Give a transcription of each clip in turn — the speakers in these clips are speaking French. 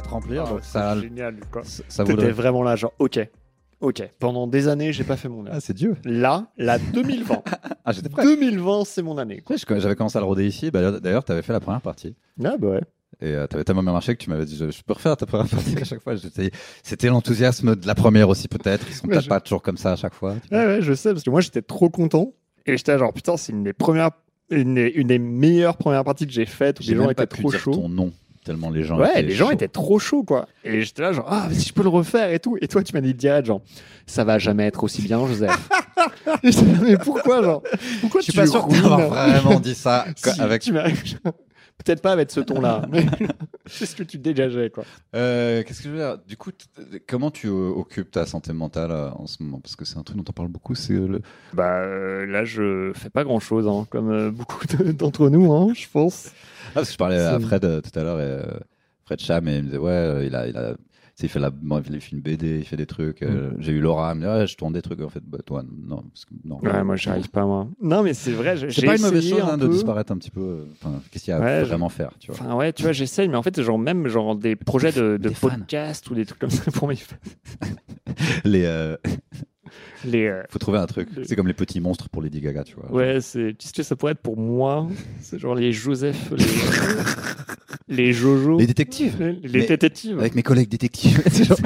peut-être remplir. Ah, donc ça, génial, quoi. ça, vraiment là, genre, ok, ok. Pendant des années, j'ai pas fait mon Ah, œuvre. c'est Dieu. Là, la 2020. Ah, j'étais prêt. 2020, c'est mon année. quoi. Ouais, je- J'avais commencé à le rôder ici. Bah, D'ailleurs, tu avais fait la première partie. Ah bah ouais. Et tu avais tellement bien marché que tu m'avais dit je, je peux refaire ta première partie à chaque fois. C'était l'enthousiasme de la première aussi, peut-être. Ils sont peut-être je- pas toujours comme ça à chaque fois. Ouais, ouais, je sais, parce que moi, j'étais trop content. Et j'étais genre, putain, c'est une des premières, une des, une des meilleures premières parties que j'ai faites où les gens étaient pas trop chauds. ton nom, tellement les gens Ouais, étaient les gens chauds. étaient trop chauds, quoi. Et j'étais là, genre, ah, si je peux le refaire et tout. Et toi, tu m'as dit direct, genre, ça va jamais être aussi bien, Joseph. Et j'étais là, mais pourquoi, genre? Pourquoi Je suis tu pas sûr ruines? d'avoir vraiment dit ça Si, avec tu m'as- Peut-être pas avec ce ton-là, mais c'est ce que tu dégageais, quoi. Euh, Qu'est-ce que je veux dire? Du coup, comment tu euh, occupes ta santé mentale euh, en ce moment? Parce que c'est un truc dont on parle beaucoup. C'est le... Bah euh, là, je fais pas grand-chose, hein, comme euh, beaucoup de- d'entre nous, hein, je pense. Ah, parce que je parlais à Fred euh, tout à l'heure, et, euh, Fred Cham, et il me disait ouais, il a, il il fait la, il fait une BD, il fait des trucs. euh, J'ai eu Laura, elle me dit je tourne des trucs. En fait, bah, toi, non, parce que, non. Ouais, moi, j'y arrive pas, moi. Non, mais c'est vrai, j'ai C'est pas une mauvaise chose un hein, de disparaître un petit peu. euh, Enfin, qu'est-ce qu'il y a Ouais, à vraiment faire, tu vois Enfin ouais, tu vois, j'essaye, mais en fait, genre même genre des projets de, de podcast ou des trucs comme ça pour mes. Les, euh, Les, euh, faut trouver un truc. C'est comme les petits monstres pour Lady Gaga, tu vois. ouais, c'est, tu sais, ce que ça pourrait être pour moi? C'est genre les Joseph, les, les Jojo, Les détectives. les, détectives. Avec mes collègues détectives. Genre-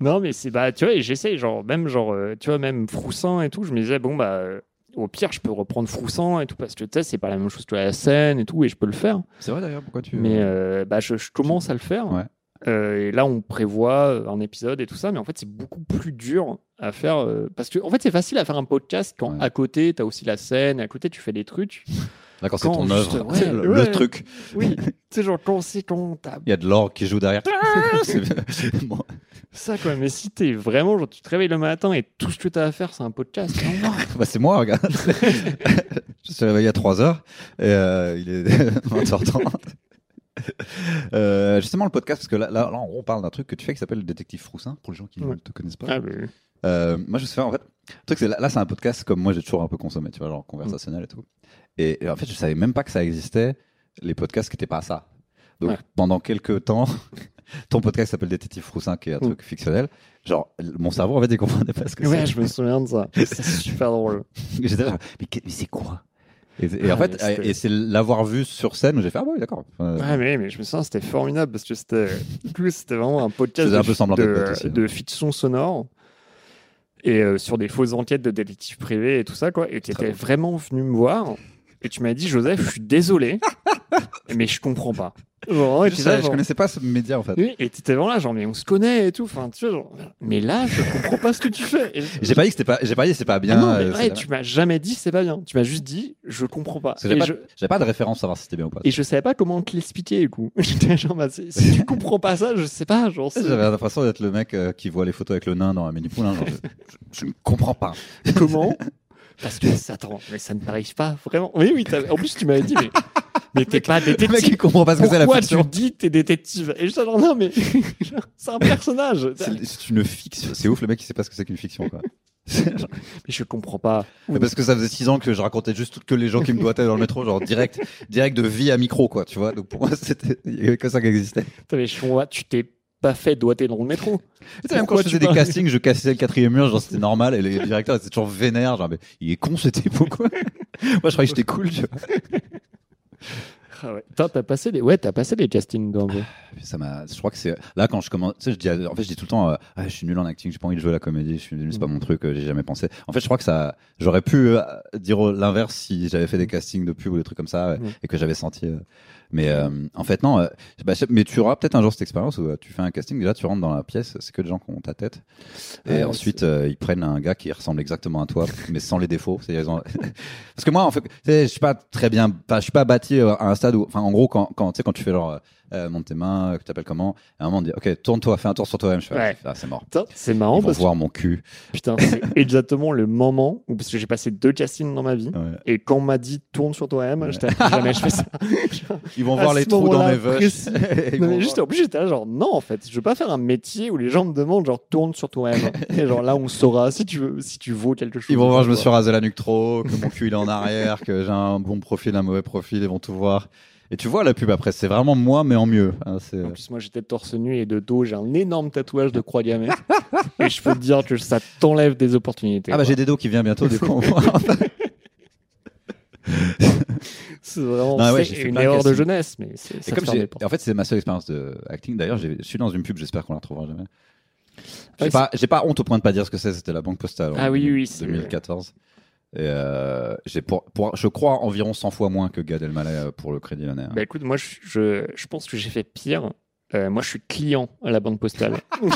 Non, mais c'est bah, tu vois, j'essaye, genre même genre, euh, tu vois, même Froussin et tout. Je me disais bon bah, euh, au pire, je peux reprendre Froussin et tout parce que tu sais, c'est pas la même chose que la scène et tout, et je peux le faire. C'est vrai d'ailleurs, pourquoi tu. Mais euh, bah, je, je commence à le faire. Ouais. Euh, et là, on prévoit un épisode et tout ça, mais en fait, c'est beaucoup plus dur à faire euh, parce que, en fait, c'est facile à faire un podcast quand Ouais. à côté, tu as aussi la scène, et à côté, tu fais des trucs. D'accord, c'est ton œuvre. ouais, C'est le, ouais. le truc. Oui, sais, genre, quand c'est quand t'as Il y a de l'orgue qui joue derrière. C'est- c'est bon. ça, quoi. Mais si t'es vraiment, genre, tu te réveilles le matin et tout ce que t'as à faire, c'est un podcast. Bah, c'est moi, regarde. je suis réveillé à 3h et euh, il est 20h30. Euh, justement, le podcast, parce que là, là, là, on parle d'un truc que tu fais qui s'appelle le détective Froussin, pour les gens qui ne Ouais. te connaissent pas. Ah, Euh, moi, je sais faire, en fait, le truc, c'est là, là, c'est un podcast comme moi, j'ai toujours un peu consommé, tu vois, genre conversationnel et tout. Et, et en fait, je savais même pas que ça existait, les podcasts qui n'étaient pas ça. Donc, Ouais. pendant quelques temps, ton podcast s'appelle Détective Froussin, qui est un Mm. truc fictionnel. Genre, mon cerveau, en fait, il comprenait pas ce que Ouais, c'est. je me souviens de ça. C'est super drôle. J'étais là, mais, mais c'est quoi? Et, et Ah, en fait, et c'est l'avoir vu sur scène où j'ai fait ah oui d'accord. Enfin, Ouais, mais, mais je me souviens, c'était formidable parce que c'était, c'était vraiment un podcast de, un peu de, aussi, hein. de fiction sonore et euh, sur des fausses enquêtes de détectives privés et tout ça, quoi. Et tu Très étais bon. vraiment venu me voir et tu m'as dit, Joseph, je suis désolé, mais je comprends pas. Genre, et je, savais- là, je genre, connaissais pas ce média en fait. oui, et t'étais vraiment là, genre, mais on se connaît et tout. Enfin, tu vois, genre, mais là, je comprends pas ce que tu fais. Et- J'ai pas dit que c'était pas, j'ai pas dit c'était pas Ah bien. non, mais euh, c'est- tu m'as jamais dit c'est pas bien. Tu m'as juste dit je comprends pas. J'avais pas, je, j'avais pas de référence à savoir si c'était bien ou pas. et je savais pas comment te l'expliquer du coup. J'étais genre bah, si si tu comprends pas ça, je sais pas. Genre, c'est- J'avais l'impression d'être le mec euh, qui voit les photos avec le nain dans un mini poulain. Genre, je, je- je ne comprends pas. comment? Parce que ça, attends, mais ça ne t'arrive pas vraiment. Oui, oui. En plus, tu m'avais dit mais mais t'es pas Le mec détective. il comprend pas ce que c'est la Pourquoi tu fiction. dis t'es détective? Et je non mais c'est un personnage. C'est une fiction. C'est ouf le mec qui sait pas ce que c'est qu'une fiction quoi. Mais je comprends pas. Mais Parce que ça faisait 6 ans que je racontais juste que les gens qui me doigtaient dans le métro, genre direct, direct de vie à micro, quoi, tu vois. Donc pour moi, c'était, il y avait que ça qui existait. Putain, mais je comprends pas, tu t'es pas fait doigter dans le métro. Sais, même quand je faisais des castings, je cassais le quatrième mur, genre c'était normal, et les directeurs étaient toujours vénères, genre, mais il est con ce type ou quoi Moi je croyais que j'étais cool, tu vois. Ah ouais. T'as passé des, ouais, t'as passé des castings dans le Puis ça m'a, je crois que c'est là quand je commence, tu sais, je dis, à- en fait, je dis tout le temps, euh, Ah, je suis nul en acting, j'ai pas envie de jouer la comédie, je suis nul, c'est pas Mhm. mon truc, euh, j'ai jamais pensé. En fait, je crois que ça, j'aurais pu euh, dire l'inverse si j'avais fait des castings de pub ou des trucs comme ça ouais, Mhm. et que j'avais senti. Euh, mais euh, en fait, non. euh, bah, mais tu auras peut-être un jour cette expérience où euh, tu fais un casting, déjà tu rentres dans la pièce, c'est que des gens qui ont ta tête, et Ouais, ensuite euh, ils prennent un gars qui ressemble exactement à toi, mais sans les défauts. Ont- Parce que moi, en fait, je suis pas très bien, enfin, je suis pas bâti euh, à un stade où, enfin, en gros, quand, quand tu sais, quand tu fais genre, euh, euh, monte tes mains, que t'appelles comment, à un moment on dit, ok, tourne-toi, fais un tour sur toi-même. Je fais, Ouais. ah, c'est mort. C'est marrant Ils vont parce que voir mon cul. putain, c'est exactement le moment où parce que j'ai passé deux castings dans ma vie Ouais. et quand on m'a dit tourne sur toi-même, Ouais. j'étais jamais je fais ça. Ils vont À voir les trous dans mes veuches. Non, mais juste voir- en plus j'étais là genre non en fait je veux pas faire un métier où les gens me demandent genre tourne sur toi-même et genre là on saura si tu veux si tu vaux quelque chose Ils vont voir, je me suis rasé la nuque trop, que mon cul il est en arrière, que j'ai un bon profil, un mauvais profil, ils vont tout voir. Et tu vois la pub après, c'est vraiment moi mais en mieux. hein, En plus, moi, j'étais torse nu et de dos, j'ai un énorme tatouage de croix gammée. et je peux te dire que ça t'enlève des opportunités. Ah bah j'ai des dos qui vient bientôt, du coup. C'est vraiment Non, ouais, une erreur de jeunesse, mais c'est comme en fait, c'est ma seule expérience de acting. D'ailleurs, je suis dans une pub. J'espère qu'on la retrouvera jamais. J'ai Ouais, pas, honte au point de pas dire ce que c'est. C'était la Banque Postale. en Ah oui, oui, c'est- 2014. Et euh, j'ai pour, pour, je crois environ 100 fois moins que Gad Elmaleh euh, pour le Crédit Lyonnais. hein. Bah écoute, moi, je, je, je pense que j'ai fait pire. Euh, moi, je suis client à la banque postale.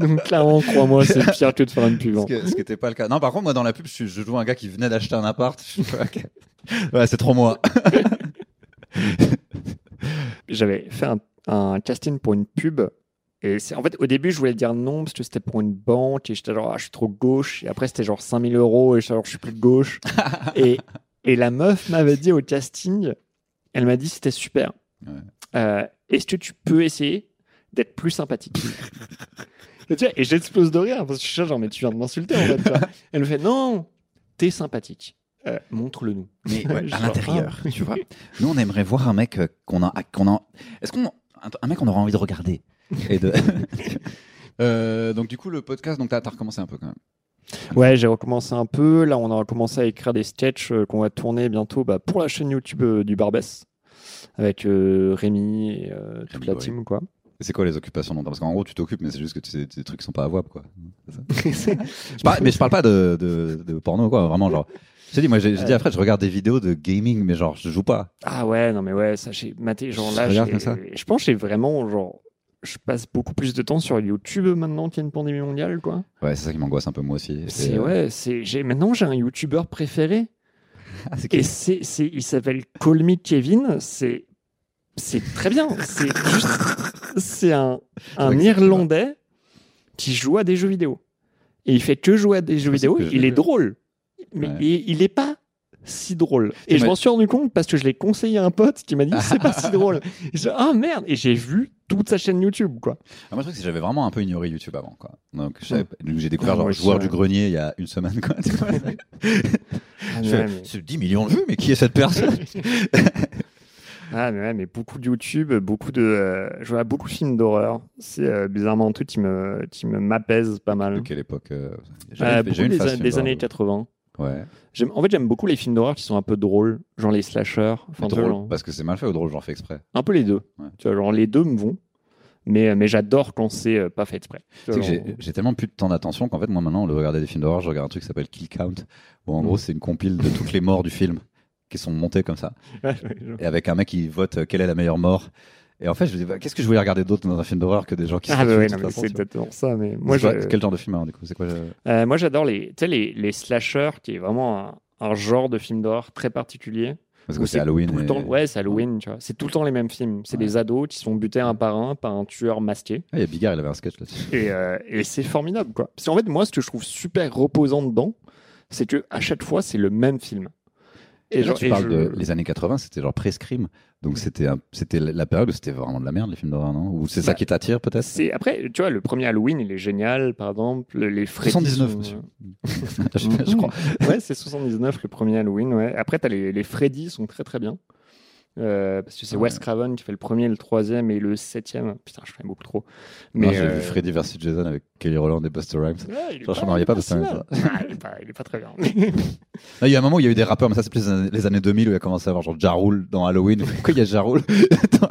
Donc, clairement, crois-moi, c'est pire que de faire une pub. hein. Ce ce qui n'était pas le cas. Non, par contre, moi, dans la pub, je, je joue un gars qui venait d'acheter un appart. Ouais, c'est trop moi. J'avais fait un, un casting pour une pub. Et c'est en fait, au début, je voulais dire non parce que c'était pour une banque et j'étais genre, ah, je suis trop gauche. Et après, c'était genre 5000 euros et j'étais genre, je suis plus de gauche. et, et la meuf m'avait dit au casting, elle m'a dit, c'était super. Ouais. Euh, Est-ce que tu peux essayer d'être plus sympathique? Et, tu vois, et j'explose de rire parce que je suis genre, mais tu viens de m'insulter en fait. Elle me fait, non, t'es sympathique. Euh, Montre-le nous. Mais ouais, à l'intérieur, tu vois. Nous, on aimerait voir un mec euh, qu'on a, qu'on a. Est-ce qu'on, un, un mec qu'on aura envie de regarder? et de. Euh, donc du coup, le podcast, donc t'as, recommencé un peu quand même. Ouais, j'ai recommencé un peu. Là, on a commencé à écrire des sketchs euh, qu'on va tourner bientôt bah, pour la chaîne YouTube euh, du Barbès avec euh, Rémi et euh, toute Rémi la team, quoi. Et c'est quoi les occupations dont Parce qu'en gros, tu t'occupes, mais c'est juste que tu sais, des trucs qui sont pas avouables, quoi. Ça Je parle- mais je parle pas de, de, de porno, quoi. Vraiment, genre. Je te dis, moi, j'ai dit après, je regarde des vidéos de gaming, mais genre, je joue pas. ah ouais, non mais ouais, ça j'ai maté. Genre là, ça je pense que j'ai vraiment genre. Je passe beaucoup plus de temps sur YouTube maintenant qu'il y a une pandémie mondiale, quoi. Ouais, c'est ça qui m'angoisse un peu moi aussi. C'est euh, ouais, c'est j'ai maintenant j'ai un YouTuber préféré Ah, et c'est c'est il s'appelle Call Me Kevin. C'est c'est très bien. C'est juste c'est un un Irlandais qui joue à des jeux vidéo et il fait que jouer à des jeux possible vidéo. Il est drôle, mais Ouais. il, il est pas si drôle. Et je m'en suis rendu compte parce que je l'ai conseillé à un pote qui m'a dit c'est pas si drôle. Et je ah merde et j'ai vu toute sa chaîne YouTube quoi. Ah, moi, je trouve que j'avais vraiment un peu ignoré YouTube avant, quoi. Donc, j'ai découvert Ah, genre aussi, joueur du grenier il y a une semaine, quoi. Ah, Je mais fais, ouais, mais- C'est 10 millions de vues, mais qui est cette personne? Ah, mais ouais, mais beaucoup de YouTube, beaucoup de. euh, je vois beaucoup de films d'horreur. C'est euh, bizarrement un truc qui me, qui me m'appese pas mal. De quelle époque euh, Euh, j'ai eu une a- film des années 80. Ouais. En fait, j'aime beaucoup les films d'horreur qui sont un peu drôles, genre les slashers. Enfin, drôle, genre- parce que c'est mal fait ou drôle, j'en fais exprès? un peu les deux. Ouais. Tu vois, genre les deux me vont. Mais, mais j'adore quand c'est euh, pas fait exprès. Genre- j'ai- tellement plus de temps d'attention qu'en fait, moi maintenant, au lieu de regarder des films d'horreur, je regarde un truc qui s'appelle Kill Count, où en Mm. gros, c'est une compile de toutes les morts du film qui sont montées comme ça, et avec un mec qui vote euh, quelle est la meilleure mort? Et en fait, je me dis, bah, qu'est-ce que je voulais regarder d'autre dans un film d'horreur que des gens qui se Ah, bah tuent ouais, non, mais c'est exactement ça. Mais moi, je- Quel genre de film alors, du coup C'est quoi euh, Euh, moi, j'adore les, les, les slashers, qui est vraiment un, un genre de film d'horreur très particulier. Parce que c'est Halloween. tout le et- temps- ouais, c'est Halloween, tu vois. C'est tout le temps les mêmes films. C'est Ouais. des ados qui sont butés un par un par un tueur masqué. Ah, il y a Bigard, il avait un sketch là-dessus. Et, euh, et c'est formidable, quoi. Parce qu'en fait, moi, ce que je trouve super reposant dedans, c'est que à chaque fois, c'est le même film. Et genre- tu et parles je- de les années 80, c'était genre prescrime. Donc c'était la période où c'était vraiment de la merde les films d'horreur, non? Ou c'est ça Bah, qui t'attire peut-être? C'est après, tu vois, le premier Halloween, il est génial, par exemple. Les Freddy 79, sont- monsieur. je, je crois. Ouais, c'est 79 le premier Halloween. Ouais. Après, t'as les, les Freddy sont très très bien. Euh, parce que c'est Ouais. Wes Craven qui fait le premier, le troisième et le septième. Putain, je fais beaucoup trop. Mais j'ai euh, vu Freddy vs Jason avec Kelly Rowland et Buster Rhymes. ouais, il est Franchement, pas- mal. Ah, il, est pas, il est pas très bien. Il y a un moment où il y a eu des rappeurs, mais ça c'est plus les années, les années 2000 où il a commencé à avoir genre Ja Rule dans Halloween. Pourquoi il y a Ja Rule dans- dans-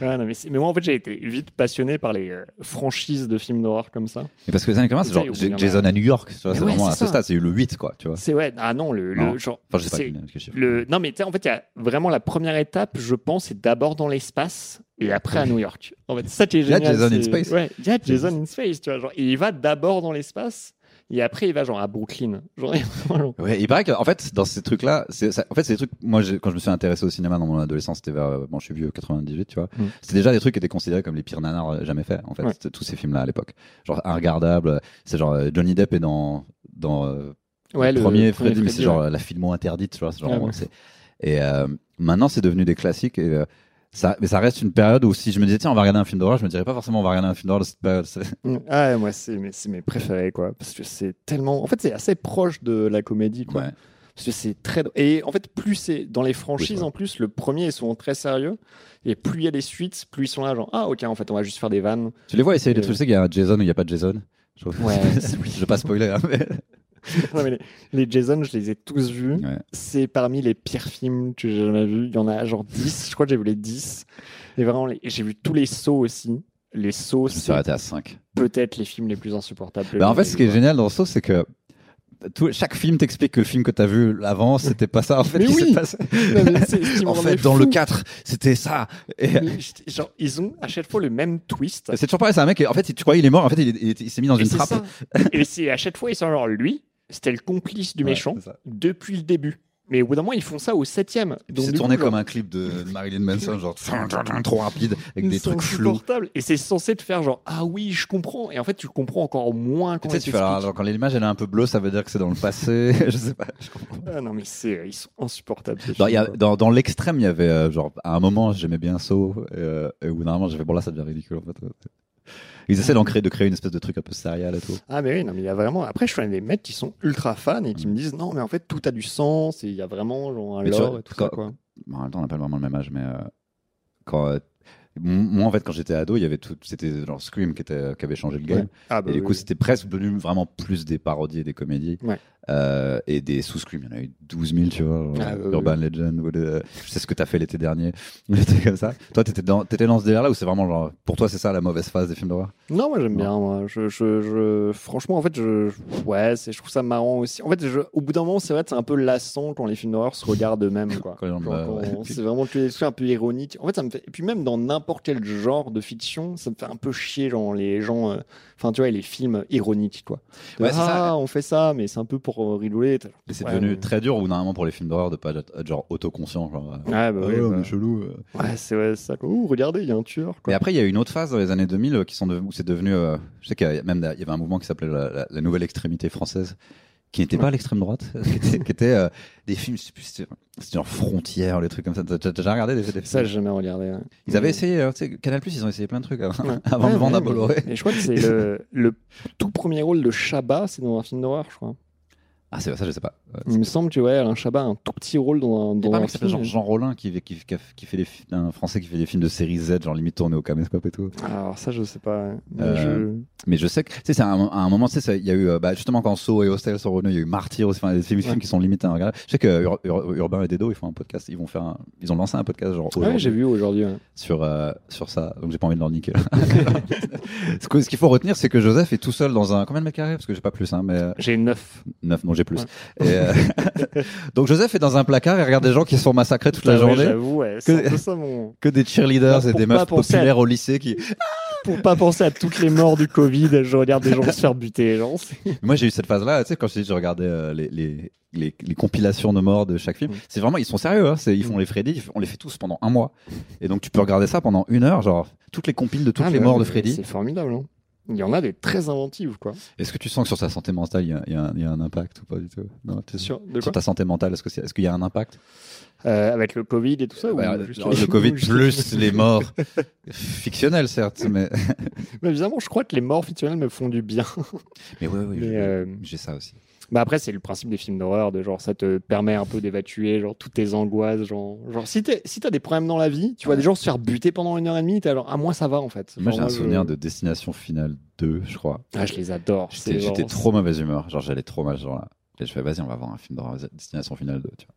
Ouais, non, mais, moi, en fait, j'ai été vite passionné par les euh, franchises de films d'horreur comme ça. Mais parce que les années 80, c'est genre Jason à New York. C'est ouais, vraiment à ce ça. stade, c'est le 8, quoi, tu vois. C'est ouais, ah non, le, genre. Enfin, je sais pas le, non, mais tu sais, en fait, il y a vraiment la première étape, je pense, c'est d'abord dans l'espace et après à New York. En fait, ça qui est Il y a génial. Jason in Space. Ouais, il y a Jason in Space, tu vois. Genre, il va d'abord dans l'espace et après il va genre à Brooklyn. Genre, Ouais, il paraît qu'en fait, dans ces trucs-là, c'est, en fait, c'est des trucs, moi, quand je me suis intéressé au cinéma dans mon adolescence, c'était vers, euh, bon, je suis vieux, 98, tu vois. Mm. C'était déjà des trucs qui étaient considérés comme les pires nanars jamais faits, en fait. Ouais. Tous ces films-là à l'époque. Genre, Inregardable, c'est genre, euh, Johnny Depp est dans, dans, euh, Ouais, le, premier Freddy, mais c'est genre la filmo interdite, tu vois. Genre, Ah Et euh, maintenant, c'est devenu des classiques. Et, euh, ça, mais ça reste une période où si je me disais, tiens, on va regarder un film d'horreur, je me dirais pas forcément, on va regarder un film d'horreur de cette période. C'est- Ah, ouais, moi, c'est mes, préférés, quoi. Parce que c'est tellement. En fait, c'est assez proche de la comédie, quoi. Ouais. Parce que c'est très. Et en fait, plus c'est. Dans les franchises, Oui, en plus, le premier est souvent très sérieux. Et plus il y a des suites, plus ils sont là, genre, ah, ok, en fait, on va juste faire des vannes. Tu les vois essayer des trucs, tu sais qu'il y a un Jason ou il n'y a pas de Jason? Je, Ouais, je vais pas spoiler, hein, mais- Non, mais les, les Jason, je les ai tous vus. Ouais. C'est parmi les pires films que j'ai jamais vus. Il y en a genre 10. Je crois que j'ai vu les 10. Et vraiment, les- j'ai vu tous les sauts aussi. Les sauts, c'est arrêté à 5. peut-être les films les plus insupportables. Bah, en fait, ce qui est génial dans Saw, c'est que tout- chaque film t'explique que le film que t'as vu avant, c'était pas ça. En fait, Mais oui. passé. Non, mais En dans le fou. 4, c'était ça. Et Mais j'étais- Genre, ils ont à chaque fois le même twist. c'est toujours pareil, c'est un mec, en fait, tu croyais il est mort, en fait, il, est- il est- il s'est mis dans Et une trappe. ça. Et à chaque fois, ils sont genre, lui, c'était le complice du Ouais, méchant depuis le début. Mais au bout d'un moment, ils font ça au septième. C'est tourné coup, comme un clip de Marilyn Manson, genre trop rapide, avec des trucs flous. Et c'est censé te faire genre, ah oui, je comprends. Et en fait, tu comprends encore moins quand Tu fais, alors, quand l'image elle est un peu bleue, ça veut dire que c'est dans le passé. je sais pas. je. Ah non, mais c'est, ils sont insupportables. Dans, il y a- films, quoi. dans, dans l'extrême, il y avait euh, genre à un moment j'aimais bien Saw et, euh, et au bout d'un moment j'ai fait bon là ça devient ridicule en fait. Ils essaient d'en créer, de créer une espèce de truc un peu serial et tout. Ah, mais oui, non, mais il y a vraiment. Après, je suis des mecs qui sont ultra fans et qui me disent, non, mais en fait, tout a du sens et il y a vraiment genre un Mais tu lore vois, et tout quand- ça, quoi. Bon, en même temps on n'a pas vraiment le même âge mais euh, quand euh, moi en fait quand j'étais ado il y avait tout c'était genre Scream qui était qui avait changé le game. Ouais. Ah, bah Et du coup, oui. c'était presque devenu vraiment plus des parodies et des comédies. Ouais. Euh, et des sous-scream, il y en a eu 12 000, tu vois. Ah, Urban Legend, ou de- je sais ce que t'as fait l'été dernier. Comme ça. Toi, t'étais dans, t'étais dans ce délire-là ou c'est vraiment genre, pour toi, c'est ça la mauvaise phase des films d'horreur? Non, moi j'aime bien. Moi. Je, je, je- franchement, en fait, je, ouais, je trouve ça marrant aussi. En fait, je- au bout d'un moment, c'est vrai que c'est un peu lassant quand les films d'horreur se regardent eux-mêmes. Quoi. Genre, ouais. C'est vraiment que des trucs un peu ironiques. En fait, ça me fait. Et puis même dans n'importe quel genre de fiction, ça me fait un peu chier, genre les gens. euh, Enfin, tu vois, les films ironiques, quoi. De, Ouais, ah, ça. on fait ça, mais c'est un peu pour euh, rigoler. Et c'est ouais, devenu mais- très dur d'un moment pour les films d'horreur de pas être, être genre autoconscient. Genre, euh, Ouais, bah Ah oui, ouais, bah. on est chelou. euh. Ouais, c'est ça. quoi. Ouh, regardez, il y a un tueur. Quoi. Et après, il y a une autre phase dans les années 2000 euh, qui sont deven- où c'est devenu. euh, je sais qu'il y a même il y avait un mouvement qui s'appelait la, la- la nouvelle extrémité française, qui n'était pas à l'extrême droite, qui était, qui euh, des films, c'était genre Frontières, les trucs comme ça. T'as déjà regardé des, des films Ça, j'ai jamais regardé. ouais. Ils avaient essayé, euh, tu sais, Canal Plus, ils ont essayé plein de trucs avant, Ouais. avant Ouais, de vendre ouais, à Bolloré. mais- Et je crois que c'est le, le tout premier rôle de Chabat, c'est dans un film d'horreur, je crois. Ah, c'est ça, je sais pas. Ouais. Il me semble que ouais, Alain Chabat a un tout petit rôle dans un, Il y a dans pas un un mec qui s'appelle film. genre Jean Rollin qui, qui, qui, qui fait des un français qui fait des films de série Z, genre limite tourné au caméscope et tout. Alors ça, je sais pas. mais Euh, Mais je sais que, tu sais, c'est un- à un moment, tu sais, ça- il y a eu, euh, bah, justement, quand So et Hostel sont revenus, il y a eu Martyr aussi, enfin, des films, Ouais. qui sont limités à regarder. Je sais que Ur- Ur- Urbain et Dedo, ils font un podcast, ils vont faire un- ils ont lancé un podcast, genre, je... Ouais, j'ai vu aujourd'hui. ouais. sur, euh, sur ça, donc j'ai pas envie de leur niquer. ce qu'il faut retenir, c'est que Joseph est tout seul dans un, combien de mètres carrés? Parce que j'ai pas plus, hein, mais, J'ai 9. 9, non, plus. Ouais. Et, euh, donc Joseph est dans un placard et regarde des gens qui se font massacrer toute la journée. Ouais, c'est Que- un peu ça mon. Que des cheerleaders Bah, et des meufs à- populaires au lycée qui, Pour pas penser à toutes les morts du Covid, je regarde des gens se faire buter. Genre, Moi, j'ai eu cette phase-là, tu sais, quand je, dis, je regardais euh, les, les, les, les compilations de morts de chaque film. Mm. C'est vraiment, ils sont sérieux, hein, ils font les Freddy, on les fait tous pendant un mois. Et donc, tu peux regarder ça pendant une heure, genre, toutes les compiles de toutes Ah, les morts de Freddy. C'est formidable. hein. Il y en a des très inventives, quoi. Est-ce que tu sens que sur sa santé mentale, il y a, il y a un, il y a un impact ou pas du tout? Non, Sur, Sur ta santé mentale, est-ce que c'est- est-ce qu'il y a un impact? Euh, Avec le Covid et tout ça Ouais, ou juste- Bah, Le Covid plus les morts fictionnels, certes, mais. Mais évidemment, je crois que les morts fictionnelles me font du bien. Mais Mais, je- euh, j'ai ça aussi. Bah après, c'est le principe des films d'horreur, de genre ça te permet un peu d'évacuer genre toutes tes angoisses, genre, genre si t'es- si t'as des problèmes dans la vie, tu vois des gens se faire buter pendant une heure et demie, t'es genre ah moi ça va en fait. Moi, Genre, j'ai un je- souvenir de Destination Finale 2, je crois. ah je les adore. J'étais genre- trop mauvaise humeur. Genre, j'allais trop mal ce jour-là. Et je fais, vas-y, on va voir un film d'horreur Destination Finale 2, tu vois.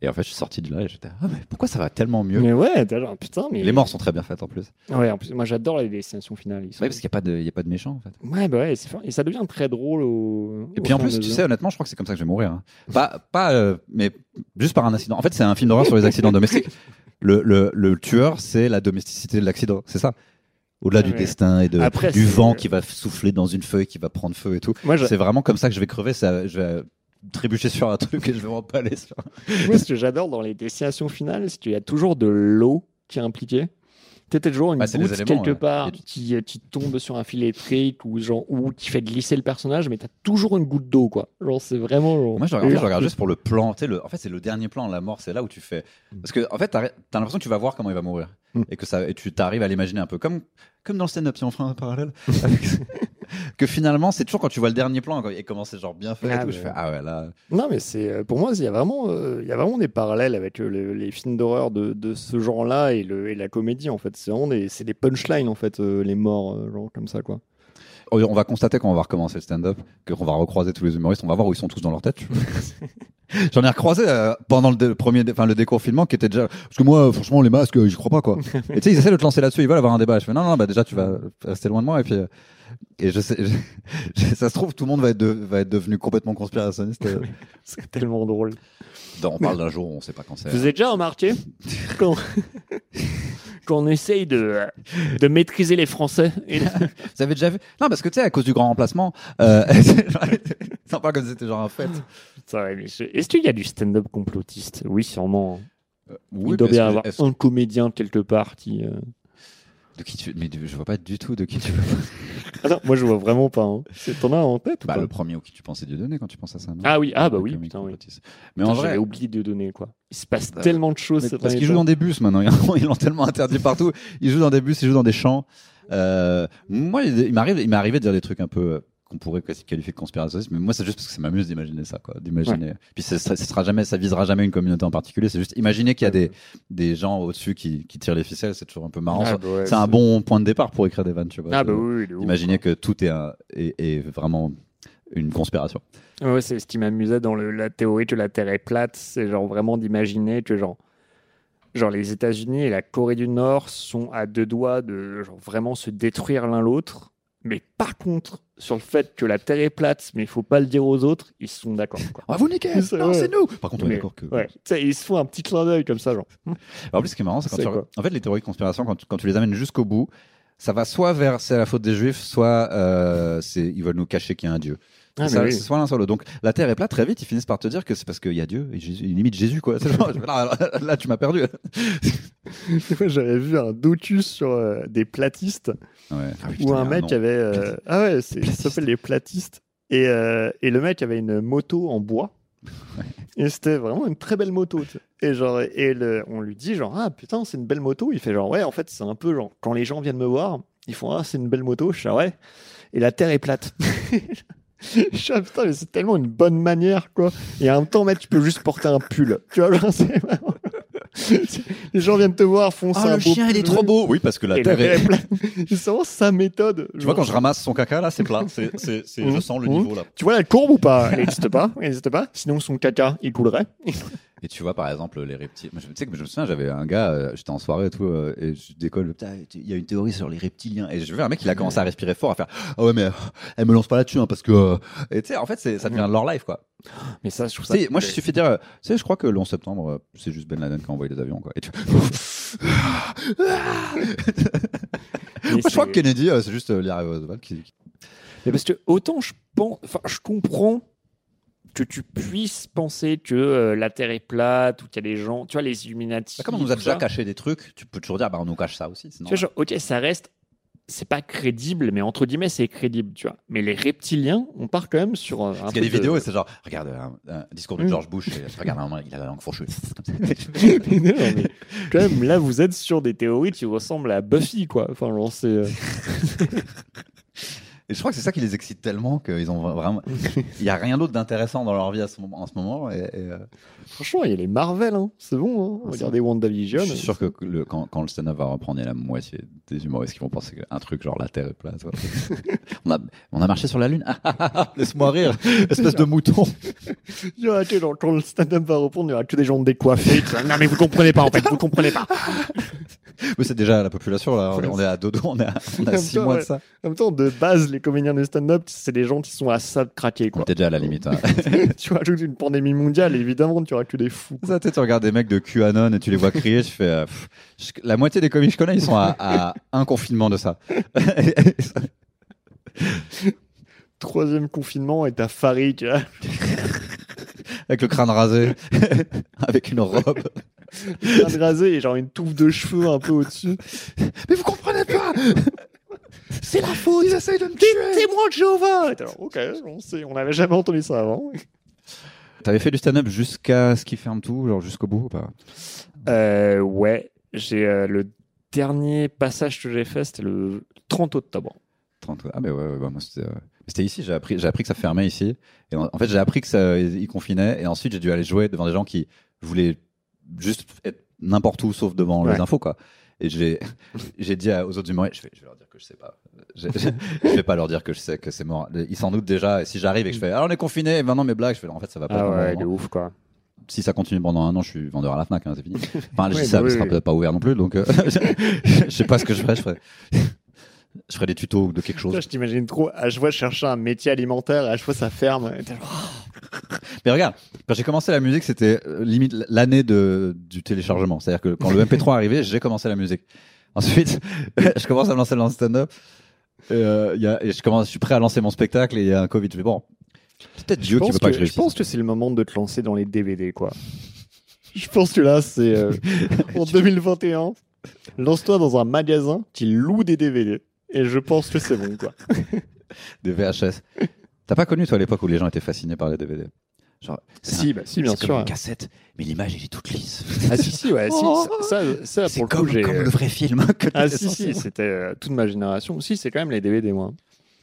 Et en fait, je suis sorti de là et j'étais, ah, mais pourquoi ça va tellement mieux Mais ouais, t'es genre putain mais Les morts sont très bien faites en plus. Ouais, en plus moi j'adore les destinations finales. Ils sont... Ouais, parce qu'il n'y a, pas de- il y a pas de méchants en fait. Ouais, bah ouais, c'est fin- et ça devient très drôle au. Et puis en plus, tu sais, honnêtement, je crois que c'est comme ça que je vais mourir. hein. Pas, pas euh, mais juste par un accident. En fait, c'est un film d'horreur sur les accidents domestiques. Le, le, le tueur, c'est la domesticité de l'accident, c'est ça. Au-delà du Ouais. destin et de, Après, du c'est- vent qui va souffler dans une feuille, qui va prendre feu et tout. Moi, je- C'est vraiment comme ça que je vais crever. Ça, je vais trébucher sur un truc et je vais m'empaler sur. Moi, ce que j'adore dans les destinations finales, c'est qu'il y a toujours de l'eau qui est impliquée. Peut-être toujours une Bah, goutte éléments, quelque ouais. part tu- qui, euh, qui tombe sur un fil électrique ou, genre, ou qui fait glisser le personnage, mais t'as toujours une goutte d'eau, quoi. Genre, c'est vraiment. genre- Moi, je regarde, je regarde juste pour le plan. Tu le, en fait, c'est le dernier plan, la mort. C'est là où tu fais. Parce que, en fait, t'as as, l'impression que tu vas voir comment il va mourir. Mm. Et que ça, et tu t'arrives à l'imaginer un peu. Comme, comme dans le stand-up, si on un parallèle. avec- que finalement, c'est toujours quand tu vois le dernier plan et comment c'est genre bien fait et Ah, tout. mais- Je fais, ah ouais, là. Non, mais c'est euh, pour moi, il y a vraiment, euh, il y a vraiment des parallèles avec le- les films d'horreur de, de ce genre-là et, et la comédie, en fait. C'est vraiment des, des punchlines, en fait, euh, les morts, genre comme ça, quoi. On va constater quand on va recommencer le stand-up, qu'on va recroiser tous les humoristes, on va voir où ils sont tous dans leur tête. J'en ai recroisé euh, pendant le, premier, enfin le déconfinement qui était déjà. Parce que moi, franchement, les masques, j'y crois pas quoi. et tu sais, ils essaient de te lancer là-dessus, ils veulent avoir un débat. Je fais non, non, bah déjà, tu vas rester loin de moi. Et puis, euh, et je sais, je- ça se trouve, tout le monde va être, de- va être devenu complètement conspirationniste. euh. C'est tellement drôle. Dans- on parle d'un jour, où on sait pas quand c'est. Vous avez déjà remarqué quand, quand on essaye de, de maîtriser les Français et Vous avez déjà vu? Non, parce que tu sais, à cause du grand remplacement, euh... c'est pas comme si c'était genre un fait. Est-ce qu'il y a du stand-up complotiste? Oui, sûrement. Oui, Il doit bien y que- avoir un comédien quelque part qui. euh, De qui tu... Mais je vois pas du tout de qui tu veux. Ah non, moi je vois vraiment pas. Hein. C'est- T'en as un en tête ou Bah, pas le premier au qui tu pensais Dieudonné quand tu penses à ça. non Ah oui, ah bah oui, putain, oui. Mais en vrai, J'avais oublié de donner quoi. Il se passe Bah, tellement de choses. parce qu'ils jouent dans des bus maintenant, ils l'ont tellement interdit partout. Ils jouent dans des bus, ils jouent dans des champs. Euh, moi, il il m'arrive, il m'est arrivé de dire des trucs un peu euh, qu'on pourrait qualifier de conspirationnistes, mais moi, c'est juste parce que ça m'amuse d'imaginer ça, quoi. D'imaginer. Puis c'est- ça, ça sera jamais, ça visera jamais une communauté en particulier. C'est juste imaginer qu'il y a des, des gens au-dessus qui, qui tirent les ficelles, c'est toujours un peu marrant. Ah bah ouais, c'est un bon point de départ pour écrire des vannes, tu vois. Ah bah De- oui, oui, de ouf. Imaginer que tout est, un, est, est vraiment une conspiration. Ouais, c'est ce qui m'amusait dans le- la théorie que la Terre est plate, c'est genre vraiment d'imaginer que genre, genre les États-Unis et la Corée du Nord sont à deux doigts de genre vraiment se détruire l'un l'autre, mais par contre sur le fait que la Terre est plate, mais il faut pas le dire aux autres, ils sont d'accord. va vous niquer C'est Non, vrai. c'est nous Par contre, on est d'accord que. Ouais, ils se font un petit clin d'œil comme ça, genre. En plus, ce qui est marrant, c'est quand tu... En fait, les théories de conspiration, quand tu, quand tu les amènes jusqu'au bout, ça va soit vers c'est la faute des juifs, soit euh, c'est ils veulent nous cacher qu'il y a un dieu. Ah, C'est ça, mais oui. C'est soit l'un soit l'autre. Donc la terre est plate, très vite, ils finissent par te dire que c'est parce qu'il y a Dieu, et Jésus, limite Jésus, quoi. Genre, là, là, là, tu m'as perdu. Moi, j'avais vu un docus sur euh, des platistes Ouais. Ah oui, où un mec avait. euh, Ah ouais, c'est- ça s'appelle les platistes. Et, euh, et le mec avait une moto en bois. Et c'était vraiment une très belle moto. Et, genre, et le- on lui dit genre, ah putain, c'est une belle moto. Il fait genre, ouais, en fait, c'est un peu genre, quand les gens viennent me voir, ils font, ah, c'est une belle moto. Je suis, ah ouais. Et la terre est plate. Putain, mais c'est tellement une bonne manière, quoi. Et en même temps, mec, tu peux juste porter un pull. Tu vois, c'est vraiment- Les gens viennent te voir, font Ah, ça. le chien, il est trop beau. Oui, parce que la Et terre est. plate. C'est vraiment sa méthode. Tu vois, quand je ramasse son caca, là, c'est plat. C'est, c'est, c'est- je Mhm. sens le niveau, là. Tu vois la courbe ou pas? Elle n'existe pas. Elle n'existe pas. Sinon, son caca, il coulerait. Et tu vois, par exemple, les reptiles. Moi, je, tu sais que je me souviens, j'avais un gars, euh, j'étais en soirée et tout, euh, et je décolle, il y a une théorie sur les reptiliens. Et je vois un mec, il a commencé à respirer fort, à faire, ah ouais, mais euh, elle me lance pas là-dessus, hein, parce que. euh, Et tu sais, en fait, ça devient leur life, quoi. Mais ça, je trouve sais, moi, je suffit de dire, euh, tu sais, je crois que le 11 septembre, euh, c'est juste Ben Laden qui a envoyé les avions, quoi. Et tu... moi, je crois que Kennedy, euh, c'est juste Larry Oswald qui. Mais parce que autant je pense, enfin, je comprends que tu puisses penser que euh, la Terre est plate ou qu'il y a des gens, tu vois, les Illuminati. Bah, comme on nous a déjà ça. caché des trucs, tu peux toujours dire, bah, on nous cache ça aussi. Sinon, Tu vois, genre, ok, ça reste, c'est pas crédible, mais entre guillemets, c'est crédible, tu vois. Mais les reptiliens, on part quand même sur euh, un. Parce qu'il y a des de- vidéos et c'est genre, regarde un, un discours de Mm. George Bush, et regarde un moment, il a la langue fourchue. non, mais quand même, là, vous êtes sur des théories qui ressemblent à Buffy, quoi. Enfin, genre, c'est. Et je crois que c'est ça qui les excite tellement qu'ils ont vraiment. Il y a rien d'autre d'intéressant dans leur vie à ce moment, en ce moment. Et, et, euh, Franchement, il y a les Marvel, hein. c'est bon. Hein. Ah, Regardez WandaVision. je suis sûr que le- quand, quand le stand-up va reprendre, il y a la moitié des humoristes qui vont penser qu'un truc genre la Terre est plate. on, a, on a marché sur la Lune. Laisse-moi rire, espèce de mouton. Il y aura que, genre, quand le stand-up va reprendre, il y aura que des gens décoiffés. non, mais vous comprenez pas, en fait, vous comprenez pas. Mais c'est déjà la population là. On est, on est à dodo, on est à, on a six temps, mois ouais. de ça. En même temps, de base, les comédiens de stand-up, c'est des gens qui sont à ça de craquer, quoi. était déjà à la limite. hein. tu rajoutes une pandémie mondiale, évidemment, tu auras que des fous. Ça, tu regardes des mecs de QAnon et tu les vois crier, fais. euh, pff, je- la moitié des comiques que je connais, ils sont à, à un confinement de ça. Troisième confinement et t'as Farid, tu vois. Avec le crâne rasé, avec une robe. Crâne rasé et genre une touffe de cheveux un peu au-dessus. Mais vous comprenez pas C'est la faute, ils essayent de me tuer Témoin de Jéhovah ok, on sait, on n'avait jamais entendu ça avant. T'avais fait du stand-up jusqu'à ce qu'ils ferment tout, genre jusqu'au bout ou pas? Euh, ouais, j'ai euh, le dernier passage que j'ai fait, c'était le 30 octobre. 30 Ah, mais ouais, ouais, bah, moi c'était. euh, C'était ici, j'ai appris, j'ai appris que ça fermait ici. Et en, en fait, j'ai appris que ça, ils confinaient. Et ensuite, j'ai dû aller jouer devant des gens qui voulaient juste être n'importe où sauf devant les infos, quoi. Et j'ai, j'ai dit à- aux autres humoristes, je vais, je vais leur dire que je sais pas. Je, je, je vais pas leur dire que je sais que c'est mort. Ils s'en doutent déjà. Et si j'arrive et que je fais, alors on est confiné, maintenant mes blagues, je fais, en fait, ça va pas. Ah ouais, de ouf quoi. Si ça continue pendant un an, je suis vendeur à la Fnac, hein, c'est fini. Enfin, je Ouais, bah oui, sera oui. peut-être pas ouvert non plus, donc euh, je sais pas ce que je ferais. Je ferais, je ferais des tutos de quelque chose. Je t'imagine trop, à chaque fois chercher un métier alimentaire, à chaque fois ça ferme. Mais regarde, quand j'ai commencé la musique, c'était euh, limite l'année de, du téléchargement. C'est-à-dire que quand le MP3 arrivait, j'ai commencé la musique. Ensuite, je commence à me lancer dans le stand-up. Euh, il y a- et je, commence, je suis prêt à lancer mon spectacle et il y a un Covid. Je fais bon, peut-être Dieu qui veut pas que, que, je réussisse. je pense que c'est le moment de te lancer dans les DVD quoi. Je pense que là, c'est euh, en 2021. Lance-toi dans un magasin qui loue des DVD. Et je pense que c'est bon quoi. Des VHS. T'as pas connu, toi, à l'époque où les gens étaient fascinés par les DVD Genre, c'est Si, un- bah si, bien c'est sûr. comme une cassette, mais l'image, elle est toute lisse. Ah si, si, ouais, si, Oh. ça, ça, ça, c'est pour le comme, coup, j'ai... comme le vrai film. que Ah si, si, c'était euh, toute ma génération. Si, c'est quand même les DVD, moi.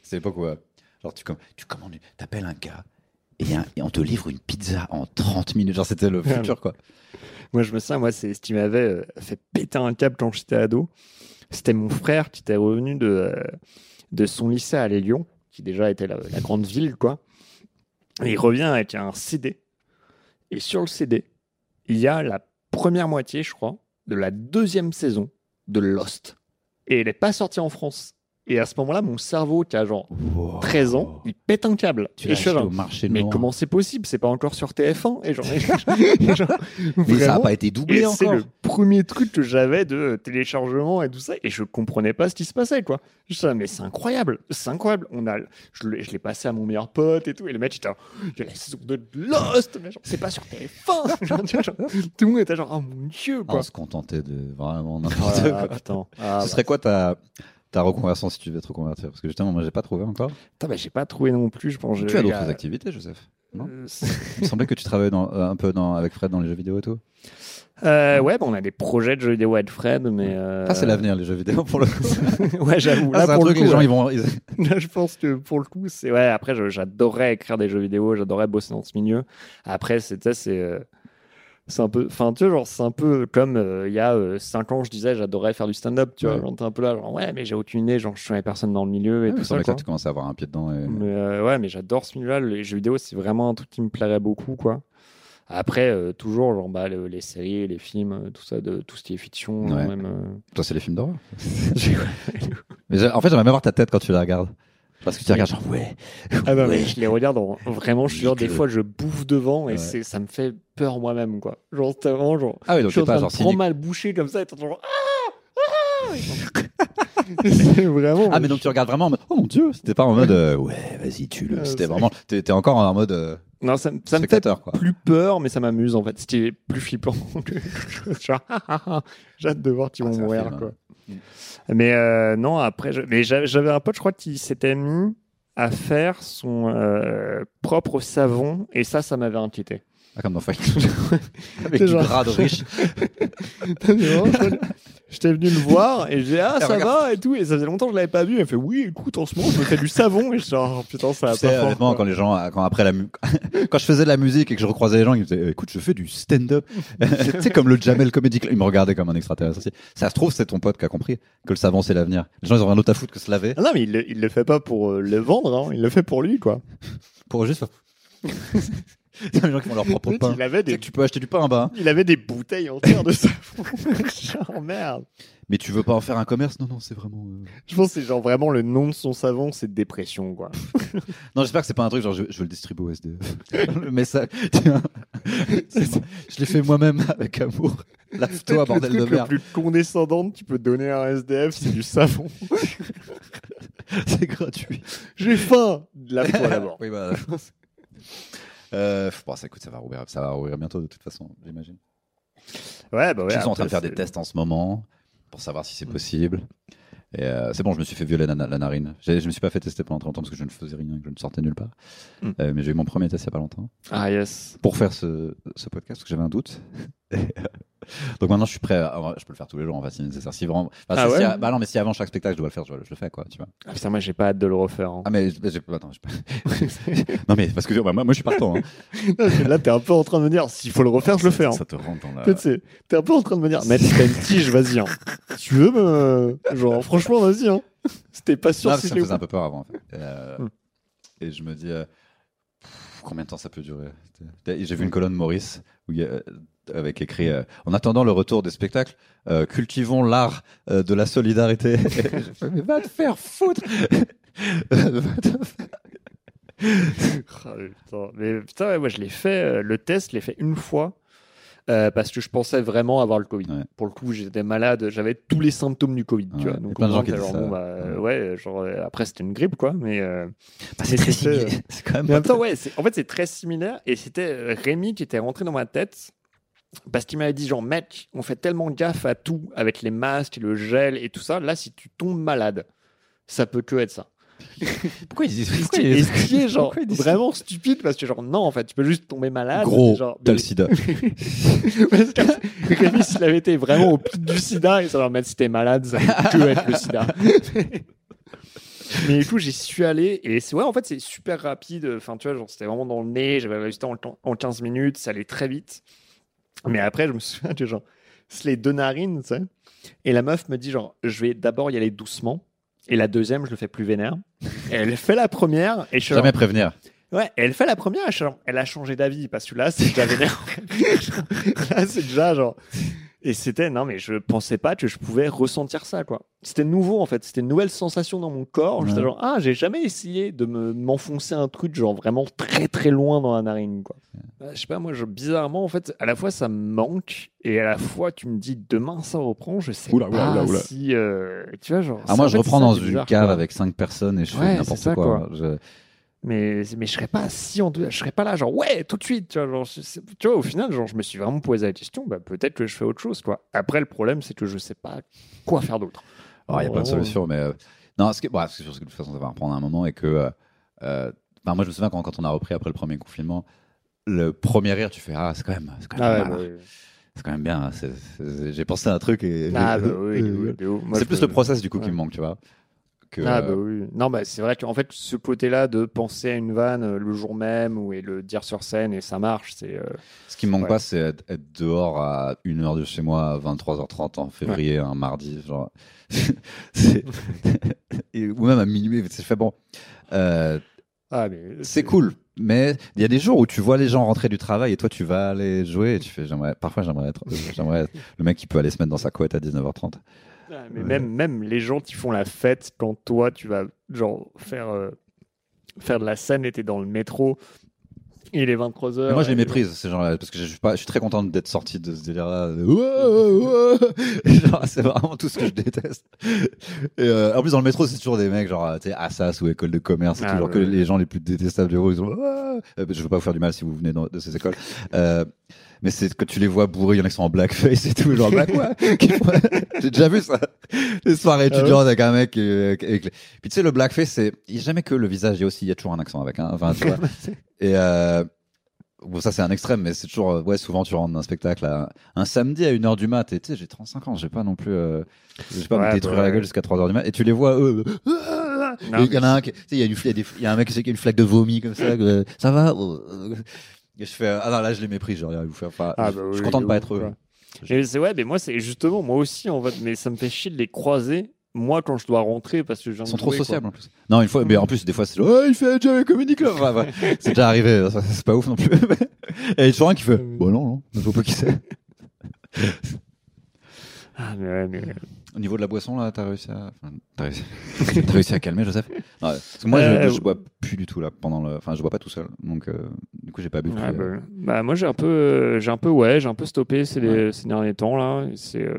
C'est l'époque où, euh, genre, tu, com- tu commandes, t'appelles un gars et, un- et on te livre une pizza en 30 minutes. Genre, c'était le futur, quoi. Moi, je me souviens, moi, c'est ce qui m'avait euh, fait péter un câble quand j'étais ado. C'était mon frère qui était revenu de, euh, son lycée à Lyon, qui déjà était la, grande ville, quoi. Il revient avec un CD. Et sur le CD, il y a la première moitié, je crois, de la deuxième saison de Lost. Et elle n'est pas sortie en France. Et à ce moment-là, mon cerveau, qui a genre 13 ans, il pète un câble. Tu et je suis mais noir. comment c'est possible? C'est pas encore sur TF1 et genre, genre, Mais ça n'a vraiment, pas été doublé c'est encore. le premier truc que j'avais de téléchargement et tout ça, et je comprenais pas ce qui se passait, quoi. Je mais c'est incroyable, c'est incroyable. On a, je l'ai passé à mon meilleur pote et tout, et le mec, il était là, il y a la saison de Lost, mais genre, c'est pas sur TF1. Genre, genre, tout le monde était genre, oh mon dieu, Ah, quoi. on se contentait de vraiment Ah, n'importe quoi. Ah, Ce bah. serait quoi ta, ta reconversion si tu devais te reconvertir Parce que justement, moi, j'ai pas trouvé encore. Putain, bah, j'ai pas trouvé non plus, je pense. tu as d'autres a- activités, Joseph non Euh, Il me semblait que tu travaillais dans, euh, un peu dans, avec Fred dans les jeux vidéo et tout. Euh, ouais, bah, on a des projets de jeux vidéo avec Fred, mais. Ah, c'est l'avenir, les jeux vidéo, pour le coup. ouais, j'avoue. Ah, Là, c'est un pour le truc, coup, les gens, ils vont. ils- Là, je pense que pour le coup, c'est ouais. Après, j'adorais écrire des jeux vidéo, j'adorais bosser dans ce milieu. Après, c'était c'est c'est un peu, enfin, tu vois, genre c'est un peu comme euh, il y a 5 ans, je disais, j'adorais faire du stand-up. Tu vois, Ouais. genre t'es un peu là, genre ouais, mais j'ai aucune idée, genre je connais personne dans le milieu et Ouais, tout ça. quoi. là, tu commençais à avoir un pied dedans. Et... Mais euh, ouais, mais j'adore ce milieu-là. Les jeux vidéo, c'est vraiment un truc qui me plairait beaucoup, quoi. Après, euh, toujours, genre, bah, le- les séries, les films, euh, tout ça, de tout ce qui est fiction, Ouais. même. euh, Toi, c'est les films d'horreur. Mais en fait, j'aimerais bien voir ta tête quand tu la regardes. Parce que tu regardes genre, ouais. Ah bah, ouais. mais je les regarde en- vraiment, je suis sûr, des fois je bouffe devant et Ouais. c'est, ça me fait peur moi-même quoi. Genre c'est vraiment genre, Ah oui, je donc suis en pas train genre de prendre cynique. mal bouché comme ça et t'entends genre ah ah C'est vraiment. Ah, mais donc tu regardes vraiment en mode, oh mon dieu, c'était pas en mode, euh, ouais, vas-y, tue-le. Euh, C'était vraiment, t'es t'es encore en mode euh, non, ça, me- ça me fait quoi. plus peur, mais ça m'amuse en fait. C'était plus flippant que genre ah, ah, ah, j'ai hâte de voir qui Ah, mourir quoi. Hein. Mais euh, non, après, je- mais j'avais un pote, je crois, qui s'était mis à faire son euh, propre savon et ça, ça m'avait inquiété. Ah, comme dans Fight Avec du genre- gras de riche. Je J'étais venu le voir et j'ai dit ah Et ça regarde. va et tout et ça faisait longtemps que je l'avais pas vu. Elle fait oui écoute en ce moment je me fais du savon et je genre putain ça sais, pas honnêtement, quand les gens, quand après la, mu- quand je faisais de la musique et que je recroisais les gens, ils me disaient, écoute, je fais du stand-up. tu sais, comme le Jamel Comedy Club. Ils me regardaient comme un extraterrestre aussi. Ça se trouve, c'est ton pote qui a compris que le savon, c'est l'avenir. Les gens, ils ont rien d'autre à foutre que se laver. Ah non mais il le, il le fait pas pour euh, le vendre hein. il le fait pour lui quoi. Pour juste. Les gens qui font leur propre pain. il avait Tu sais des que tu peux acheter du pain en bas. hein. il avait des bouteilles entières de savon. genre merde. Mais tu veux pas en faire un commerce? Non, non, c'est vraiment. euh, Je pense que c'est genre vraiment le nom de son savon c'est dépression quoi. Non, j'espère que c'est pas un truc genre je, je veux le distribuer au SDF. le message. Tiens. Je l'ai fait moi-même avec amour. Lave-toi, bordel le de truc le merde. plus condescendant que tu peux donner à un SDF c'est du savon. C'est gratuit. J'ai faim. Lave-toi d'abord. Oui, bah. Euh, bon, ça, écoute, ça va rouvrir, ça va rouvrir bientôt de toute façon, j'imagine. Ouais bah ouais. Ils sont en train de faire des tests en ce moment pour savoir si c'est possible. Et euh, c'est bon, je me suis fait violer la, la narine. Je me suis pas fait tester pendant très longtemps parce que je ne faisais rien, que je ne sortais nulle part. Mm. Euh, mais j'ai eu mon premier test il y a pas longtemps Ah yes. pour faire ce, ce podcast parce que j'avais un doute. Et, Donc maintenant, je suis prêt. À, je peux le faire tous les jours en fait, si nécessaire. Si vraiment, enfin, Ah si- ouais bah non, mais si avant chaque spectacle, je dois le faire, je, le fais quoi, tu vois. Ah, putain moi j'ai pas hâte de le refaire. hein. Ah mais mais attends, non mais parce que bah, moi, moi je suis partant. Hein. Là, t'es un peu en train de me dire, s'il faut le refaire, je le fais. Hein. Ça te rentre dans la. Peut-être c'est- T'es un peu en train de me dire, mec, t'as une tige, vas-y. Hein. Tu veux me. Genre, franchement, vas-y. Hein. C'était pas sûr Non, si ça me faisait un peu peur avant. En fait. Euh, Hmm. Et je me dis, euh, combien de temps ça peut durer? Et J'ai vu une colonne Maurice où il y a, euh, avec écrit euh, En attendant le retour des spectacles, euh, cultivons l'art euh, de la solidarité. Fait, Mais va te faire foutre Va te faire- Ah, mais putain, mais putain, ouais, moi je l'ai fait, le test, je l'ai fait une fois euh, parce que je pensais vraiment avoir le Covid. Ouais. Pour le coup, j'étais malade, j'avais tous les symptômes du Covid. Ouais, tu vois. Donc, plein de gens qui genre, bon, bah, ouais, genre, après c'était une grippe, quoi. Mais, euh, Bah, c'est très similaire. C'est quand même mais en même pas temps, ouais, c'est- en fait, c'est très similaire. Et c'était Rémi qui était rentré dans ma tête parce qu'il m'avait dit, genre, mec, on fait tellement gaffe à tout avec les masques et le gel et tout ça. Là, si tu tombes malade, ça peut que être ça. Pourquoi ils disent Et pourquoi ce ils- qui est genre vraiment stupide parce que genre non en fait tu peux juste tomber malade Gros, genre t'as le sida. parce que Rémi s'il avait été vraiment au pic du sida et ça leur mettre si t'es malade ça peut que être le sida mais du coup j'y suis allé et c'est ouais en fait c'est super rapide enfin tu vois genre c'était vraiment dans le nez j'avais réussi en, en 15 minutes ça allait très vite mais après je me souviens genre c'est les deux narines tu sais et la meuf me dit genre je vais d'abord y aller doucement et la deuxième je le fais plus vénère et elle fait la première et je suis genre, Jamais prévenir. Ouais, elle fait la première, elle change- elle a changé d'avis parce que là, c'est déjà vénère. là, c'est déjà genre. Et c'était, non, mais je pensais pas que je pouvais ressentir ça, quoi. C'était nouveau, en fait. C'était une nouvelle sensation dans mon corps. J'étais Ouais. genre, ah, j'ai jamais essayé de me, m'enfoncer un truc, genre vraiment très, très loin dans la narine, quoi. Bah, je sais pas, moi, je, bizarrement, en fait, à la fois, ça me manque et à la fois, tu me dis, demain, ça reprend. Je sais Oula, pas oula, oula, oula. si. euh, tu vois, genre. Ah, moi, je fait, reprends dans une bizarre, cave quoi. avec cinq personnes et je Ouais, fais n'importe ça, quoi. Je- Mais, mais je serais pas si en je serais pas là genre ouais tout de suite tu vois, genre, c'est- c'est- tu vois au final genre je me suis vraiment posé la question bah peut-être que je fais autre chose quoi après le problème c'est que je sais pas quoi faire d'autre il y a plein de solutions, mais euh, non, ce qui- bon, c'est sûr que de toute façon, ça va reprendre un moment et que. euh, enfin, moi, je me souviens quand, quand on a repris après le premier confinement, le premier rire, tu fais Ah, c'est quand même, c'est quand même, ah pas ouais, bah, c'est quand même bien. hein, J'ai pensé à un truc et. ah bah oui, c'est plus le process du coup qui me manque, tu vois. Que, ah euh, bah oui non bah c'est vrai qu'en fait ce côté là de penser à une vanne euh, le jour même ou et le dire sur scène et ça marche c'est euh, Ce qui me manque Ouais. pas, c'est être, être dehors à 1h de chez moi à 23h30 en février, un mardi. Genre... Et- ou même à minuit. C'est fait bon. Euh, ah c'est cool. Mais il y a des jours où tu vois les gens rentrer du travail et toi tu vas aller jouer et tu fais j'aimerais parfois j'aimerais être j'aimerais être le mec qui peut aller se mettre dans sa couette à 19h30. Mais Ouais. même, même les gens qui font la fête quand toi tu vas genre faire, euh, faire de la scène et t'es dans le métro, il est 23h. Mais moi je les méprise ces gens-là parce que je suis pas je suis très content d'être sorti de ce délire-là. C'est vraiment tout ce que je déteste. Et euh, en plus dans le métro c'est toujours des mecs genre tu sais Assas ou école de commerce, c'est Ah, toujours ouais, que les gens les plus détestables du rôle. Ils sont. Euh, je veux pas vous faire du mal si vous venez de ces écoles. Euh, mais c'est que tu les vois bourrés, il y en a qui sont en blackface et tout, genre quoi font- J'ai déjà vu ça. Les soirées Ah étudiantes avec un mec. les- Puis tu sais, le blackface, c'est il y a jamais que le visage, il y a aussi, il y a toujours un accent avec. Hein. Enfin, tu vois. Et euh, bon, ça c'est un extrême, mais c'est toujours, ouais, souvent tu rentres dans un spectacle à- un samedi à 1h du mat, et tu sais, j'ai 35 ans, j'ai pas non plus, euh, j'ai pas Ouais, me détruire bah la ouais. gueule jusqu'à 3h du mat, et tu les vois, eux, il y en a un qui, tu sais, il y a une flaque, il y a un mec qui a une flaque de vomi comme ça, que, ça va? euh, Et je fais, ah non, là je les méprise, genre, vous faire, enfin, Ah, je, bah je suis oui, content de pas ouf, être eux. Et c'est ouais, mais moi c'est justement moi aussi en fait, mais ça me fait chier de les croiser. Moi quand je dois rentrer parce que je viens Ils de sont trop jouer, quoi. sociables en plus. Non, une fois, mais en plus, des fois, c'est genre, oh, il fait un Jamie Comedy Club. Enfin, ouais, c'est déjà arrivé, ça, c'est pas ouf non plus. Et il y a toujours un qui fait, bon, non, non, je vois pas qui c'est. Ah, mais ouais, mais... Au niveau de la boisson, là, t'as réussi à, enfin, t'as réussi... t'as réussi à calmer, Joseph? Ouais, parce que moi, je, Euh, je bois plus du tout, là, pendant le, enfin, je bois pas tout seul. Donc, euh, du coup, j'ai pas bu. Depuis, euh, bah, bah, moi j'ai un peu j'ai un peu ouais j'ai un peu stoppé ces, derniers temps là c'est euh,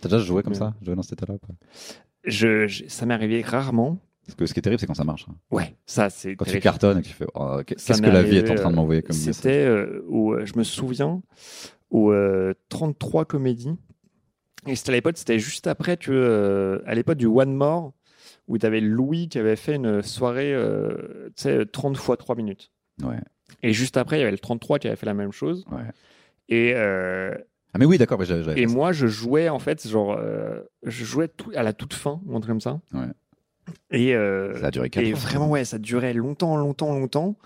T'as déjà joué comme ça? Joué dans cet état-là, je, je- ça m'est arrivé rarement Parce que ce qui est terrible, c'est quand ça marche. hein. ouais ça c'est Quand tu terrifiant. cartonnes et que tu fais, oh, qu'est-ce que la vie est en train de m'envoyer comme? C'était où je me souviens au euh, 33 comédies. Et c'était à l'époque, c'était juste après que, euh, à l'époque du One More, où tu avais Louis qui avait fait une soirée, euh, tu sais, 30 fois 3 minutes. Ouais, Et juste après, il y avait le 33 qui avait fait la même chose. ouais. Et, euh, Ah, mais oui, d'accord, mais j'avais, j'avais et moi, je jouais, en fait, genre, je jouais tout- à la toute fin, ou un truc comme ça. Ouais. Et, Ça a duré 4 et ans. vraiment, ouais, ça durait longtemps, longtemps, longtemps.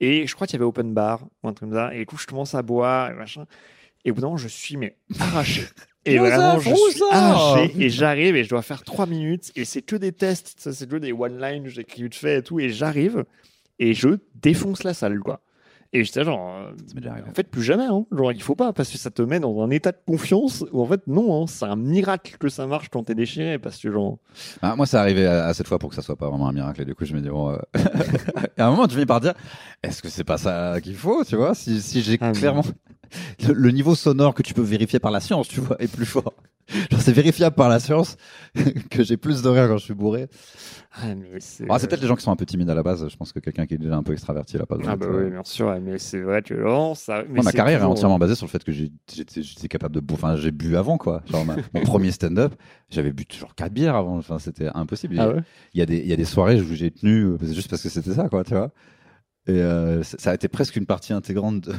Et je crois qu'il y avait open bar, ou un truc comme ça. Et du coup, je commence à boire, et machin. Et au bout d'un moment, je suis mais arraché. Et vraiment, je suis arraché. Et j'arrive et je dois faire trois minutes. Et c'est que des tests. Ça, c'est que des one-line que j'écris vite fait et tout. Et j'arrive et je défonce la salle, quoi. Et j'étais genre, euh, Ça en fait, plus jamais. Hein. Genre, il faut pas parce que ça te met dans un état de confiance où en fait, non, hein, c'est un miracle que ça marche quand t'es déchiré parce que genre. Ah, moi, c'est arrivé à, à cette fois pour que ça soit pas vraiment un miracle. Et du coup, je me dis, bon, euh, et à un moment, tu finis par dire, est-ce que c'est pas ça qu'il faut, tu vois? Si, si j'ai Ah, clairement, le, le niveau sonore que tu peux vérifier par la science, tu vois, est plus fort. C'est vérifiable par la science que j'ai plus de rire quand je suis bourré. Ah, c'est. Ah, peut-être les gens qui sont un peu timides à la base. Je pense que quelqu'un qui est déjà un peu extraverti, a pas besoin Ah, de- bah oui, bien sûr. Mais c'est vrai que non, ça. mais ma carrière est entièrement basée sur le fait que j'étais capable de. Enfin, j'ai bu avant, quoi. Genre, ma- mon premier stand-up, j'avais bu toujours 4 bières avant. Enfin, c'était impossible. Ah ouais? il y a des il y a des soirées où j'ai tenu euh, juste parce que c'était ça quoi tu vois et euh, ça ça a été presque une partie intégrante de...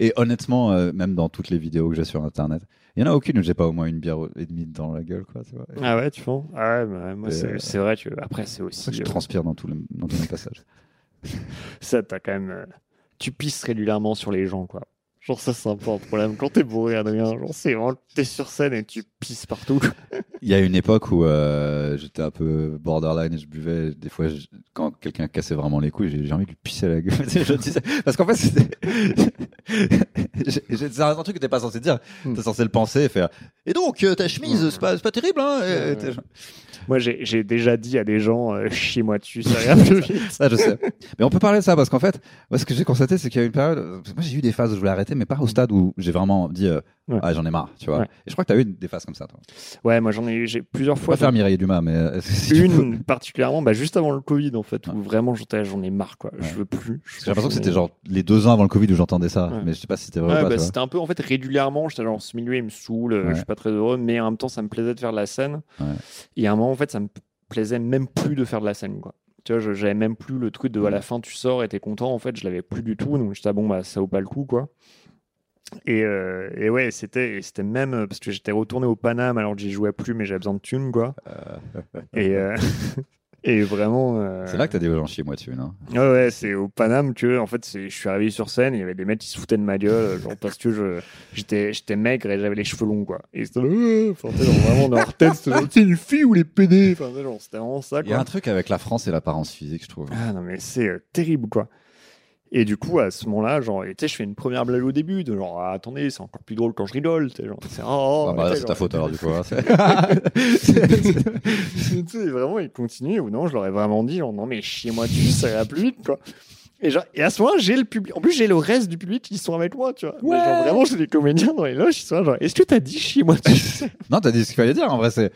et honnêtement euh, même dans toutes les vidéos que j'ai sur internet il y en a aucune où j'ai pas au moins une bière et demie dans la gueule quoi tu c'est Ah ouais, tu penses Ah ouais, bah, moi, c'est euh, c'est vrai que après, c'est aussi. je euh, transpire dans tous les dans passages ça, t'as quand même. euh, tu pisses régulièrement sur les gens, quoi. Genre, ça, c'est un peu un problème. Quand t'es bourré, Adrien, genre, c'est vraiment. T'es sur scène et tu pisses partout. il y a une époque où euh, j'étais un peu borderline et je buvais des fois je- quand quelqu'un cassait vraiment les couilles j'ai j'ai envie de lui pisser à la gueule Je parce qu'en fait c'était J'ai- j'ai- c'est un truc que t'es pas censé dire Hmm. t'es censé le penser et faire et donc euh, ta chemise c'est pas, c'est pas terrible hein Et- Ouais, et t'es- ouais. Moi, j'ai déjà dit à des gens, euh, chiez-moi dessus, ça ira plus vite. ça je sais mais on peut parler de ça parce qu'en fait moi ce que j'ai constaté c'est qu'il y a une période moi j'ai eu des phases où je voulais arrêter mais pas au stade où j'ai vraiment dit euh, Ouais. ah j'en ai marre tu vois Ouais. et je crois que t'as eu des phases comme ça toi Ouais, moi, j'en ai eu j'ai plusieurs fois. pas faire Mireille Dumas mais euh, si tu. Une particulièrement, bah, juste avant le Covid, en fait, où Ouais. vraiment j'en ai- j'en ai marre, quoi. Ouais. Je veux plus. J'ai l'impression que c'était genre les deux ans avant le Covid où j'entendais ça Ouais. mais je sais pas si c'était vrai bah, tu c'était un peu en fait régulièrement. J'étais genre ce milieu, il me saoule, euh, Ouais. je suis pas très heureux, mais en même temps, ça me plaisait de faire de la scène. Ouais. Et à un moment, en fait, ça me plaisait même plus de faire de la scène, quoi. Tu vois, je- j'avais même plus le truc de à la fin tu sors et t'es content. En fait, je l'avais plus du tout. Donc j'étais ah, bon bah ça vaut pas le coup, quoi. Et, euh, et ouais, c'était c'était même euh, parce que j'étais retourné au Paname alors que j'y jouais plus, mais j'avais besoin de thunes, quoi. Et euh, et vraiment. euh, C'est là que t'as aux gens chier moi dessus, non? Ouais, ouais, c'est au Paname que, en fait, je suis arrivé sur scène, il y avait des mecs qui se foutaient de ma gueule, euh, genre parce que je, j'étais, j'étais maigre et j'avais les cheveux longs, quoi. Et c'était, euh, enfin, tu sais, genre, vraiment, dans leur tête, c'était une fille ou les PD, enfin, tu c'était vraiment ça, Il y a quoi. un truc avec la France et l'apparence physique, je trouve. Ah non, mais c'est euh, terrible, quoi. Et du coup, à ce moment-là, genre, tu sais, je fais une première blague au début, de genre, ah, attendez, c'est encore plus drôle quand je rigole, tu sais, genre, c'est, oh, Ah bah, c'est ta genre, faute alors du coup. hein, c'est- tu sais, vraiment, il continue, ou non, je leur ai vraiment dit, genre, non, mais chiez-moi dessus, ça ira plus vite, quoi. Et, genre, et à ce moment-là, j'ai le public. En plus, j'ai le reste du public qui sont avec moi, tu vois. Mais genre, vraiment, j'ai des comédiens dans les loges, ils sont là, genre, est-ce que t'as dit chiez-moi dessus? Non, t'as dit ce qu'il fallait dire en vrai. C'est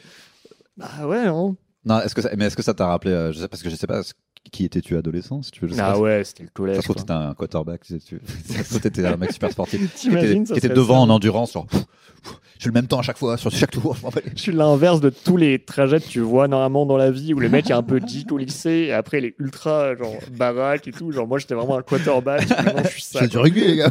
Ah ouais, hein. non, est-ce que ça... mais est-ce que ça t'a rappelé euh, Je sais parce que je sais pas qui étais-tu adolescent, si tu veux. Je sais Ah pas. ouais, c'était le Ça collège. se trouve t'étais un quarterback. Tu. Ça t'étais un mec super sportif. T'imagines, ça qui était serait devant ça. en endurance, genre. pff, pff, je suis le même temps à chaque fois, sur chaque tour. Je m'en bats les- Je suis l'inverse de tous les trajets que tu vois normalement dans la vie où le mec est un peu geek au lycée et après il est ultra genre baraque et tout. Genre moi j'étais vraiment un quarterback. Maintenant je suis ça. C'est du rugby, les gars.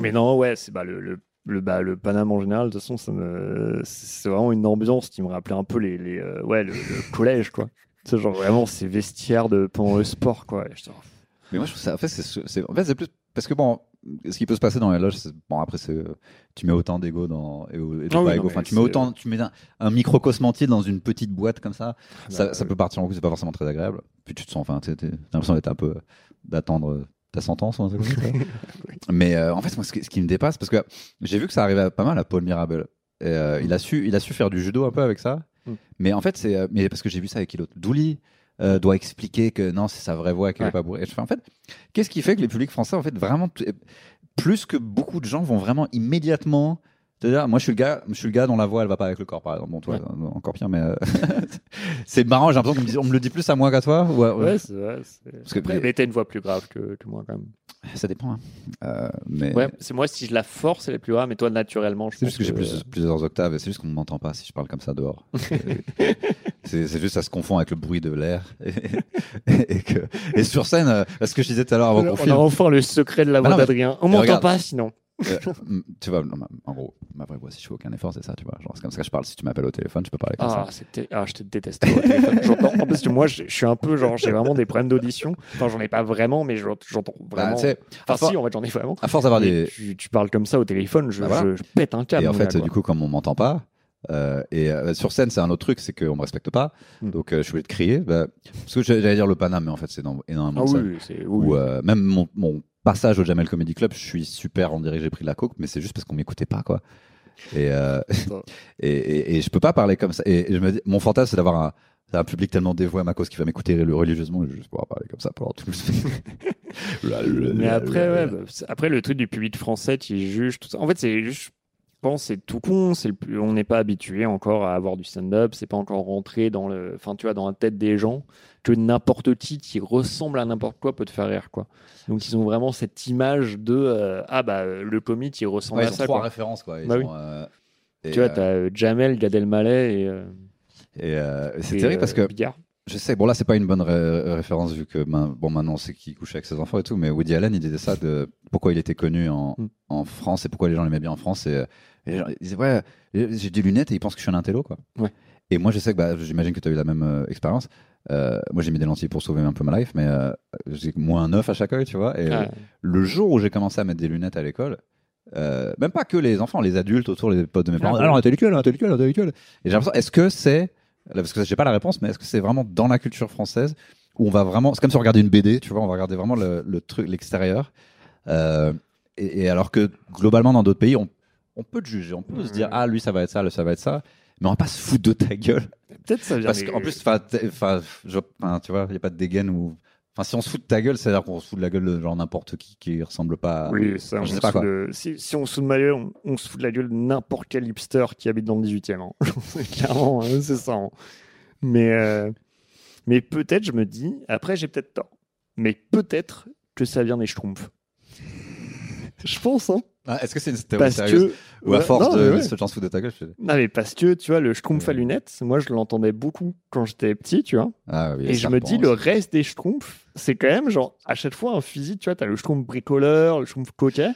Mais non, ouais, c'est bah, le, le, le, bah, le Paname en général, de toute façon, ça me- c'est vraiment une ambiance qui me rappelait un peu les, les, euh, ouais, le, le collège, quoi. Sais, genre vraiment ces vestiaires de, pendant le sport, quoi. Et Mais moi, je trouve ça. En fait, c'est, c'est, en fait, c'est plus. Parce que bon, ce qui peut se passer dans les loges, c'est. Bon, après, c'est. Tu mets autant d'ego dans. Et, et de Ah oui, pas non, ego. mais Enfin, tu mets c'est- autant. Tu mets un, un microcosme entier dans une petite boîte comme ça. ça, bah, ça peut partir en couille, c'est pas forcément très agréable. Puis tu te sens. Enfin, t'es- t'es- t'as l'impression d'être un peu. d'attendre ta sentence ou un truc comme ça. Mais euh, en fait, moi, ce qui, ce qui me dépasse, parce que j'ai vu que ça arrivait pas mal à Paul Mirabel. Et, euh, il, a su, il a su faire du judo un peu avec ça. Mm. Mais en fait, c'est. euh, mais parce que j'ai vu ça avec l'autre. Douli euh, doit expliquer que non, c'est sa vraie voix, qu'elle Ouais. est pas bourrée. En fait, qu'est-ce qui fait que les publics français, en fait, vraiment. t- Plus que beaucoup de gens vont vraiment immédiatement. C'est-à-dire, moi, je suis le gars, je suis le gars dont la voix, elle va pas avec le corps, par exemple. Bon, toi, Ouais. euh, encore pire, mais euh, c'est marrant. J'ai l'impression qu'on me, le dit plus à moi qu'à toi. ou à- Ouais, c'est vrai. Parce que- Après, mais t'as une voix plus grave que, que moi, quand même. Ça dépend. hein. Euh, mais Ouais, c'est moi, si je la force, elle est plus grave, mais toi, naturellement, je C'est juste que j'ai plus- plusieurs octaves et c'est juste qu'on ne m'entend pas si je parle comme ça dehors. c'est juste ça se confond avec le bruit de l'air. Et, et que, et sur scène, ce que je disais tout à l'heure avant qu'on On a enfin le secret de la Bah voix mais- d'Adrien. On mais m'entend pas, sinon. Euh, tu vois, non, ma- en gros, ma vraie voix, si je fais aucun effort, c'est ça, tu vois. Genre, c'est comme ça que je parle. Si tu m'appelles au téléphone, je peux parler comme Ah, ça. ah, je te déteste. au téléphone. J'entends- En plus, moi, je je suis un peu genre, j'ai vraiment des problèmes d'audition. Enfin, j'en ai pas vraiment, mais j'ent- j'entends Bah, vraiment. à, enfin, for- si, en fait, j'en ai vraiment. à force d'avoir des. tu, tu parles comme ça au téléphone, je, Bah voilà. je- je pète un câble. Et en fait, gars, du coup, comme on m'entend pas, euh, et euh, sur scène, c'est un autre truc, c'est qu'on me respecte pas. Mm. Donc, euh, je voulais te crier. bah, parce que j'allais dire le Paname, mais en fait, c'est dans énormément Ah de oui, c'est. oui, Ou oui. euh, même mon, mon passage au Jamel Comedy Club, je suis super, on dirait que j'ai pris de la coke, mais c'est juste parce qu'on m'écoutait pas, quoi. Et, euh, et, et, et je peux pas parler comme ça. Et, je me dis, mon fantasme, c'est d'avoir un, un public tellement dévoué à ma cause qui va m'écouter religieusement et juste pouvoir parler comme ça pendant tout le Mais après, ouais, bah, après, le truc du public français qui juge tout ça. En fait, c'est juste. Je pense que c'est tout con. C'est le plus- on n'est pas habitué encore à avoir du stand-up. C'est pas encore rentré dans le, enfin, tu vois, dans la tête des gens que n'importe qui qui ressemble à n'importe quoi peut te faire rire, quoi. Donc ils ont vraiment cette image de euh, ah bah euh, le comique il ressemble Ouais, à ils ont ça. trois Quoi. références, quoi. Ils Bah oui. euh, Tu vois, t'as Jamel, Gad Elmaleh et. et, c'est terrible parce que Bigard. Je sais, bon là c'est pas une bonne ré- référence vu que ben, bon maintenant c'est qui couche avec ses enfants et tout, mais Woody Allen il disait ça de pourquoi il était connu en, Mm. en France et pourquoi les gens l'aimaient bien en France et, et les gens, ils disaient ouais j'ai des lunettes et ils pensent que je suis un intello quoi. Ouais. Et moi je sais que bah, j'imagine que tu as eu la même euh, expérience. Euh, moi j'ai mis des lentilles pour sauver un peu ma life, mais euh, j'ai moins 9 à chaque œil, tu vois. Et Ah, le jour où j'ai commencé à mettre des lunettes à l'école, même pas que les enfants, les adultes autour, les potes de mes parents, Ah, alors intellectuel, intellectuel, intellectuel. Et j'ai l'impression, est-ce que c'est, parce que j'ai pas la réponse, mais est-ce que c'est vraiment dans la culture française où on va vraiment, c'est comme si on regardait une BD, tu vois, on va regarder vraiment le, le truc, l'extérieur. Euh, et, et alors que globalement dans d'autres pays, on, on peut te juger, on peut se dire, Mhm. ah lui ça va être ça, lui ça va être ça, mais on va pas se foutre de ta gueule. Peut-être ça vient. Parce qu'en plus, enfin, tu vois, il y a pas de dégaine ou. Enfin, si on se fout de ta gueule, c'est-à-dire qu'on se fout de la gueule de genre n'importe qui qui ressemble pas. à- Oui, ça, Enfin, je on sais pas quoi. de- si, si on se fout de ma gueule, on, on se fout de la gueule de n'importe quel hipster qui habite dans le 18e. hein. C'est Clairement, hein, c'est ça. hein. Mais, euh, mais peut-être, je me dis, après j'ai peut-être tort, mais peut-être que ça vient des schtroumpfs. Je pense, hein. Ah, Est-ce que c'est une théorie Parce sérieuse que. Ou à Ouais, force non, de, ouais. se se foutent de ta gueule je Non, mais parce que, tu vois, le schtroumpf à lunettes, moi je l'entendais beaucoup quand j'étais petit, tu vois. Ah oui, Et je me dis, le reste des schtroumpfs, c'est quand même genre, à chaque fois, un fusil, tu vois, t'as le schtroumpf bricoleur, le schtroumpf coquet.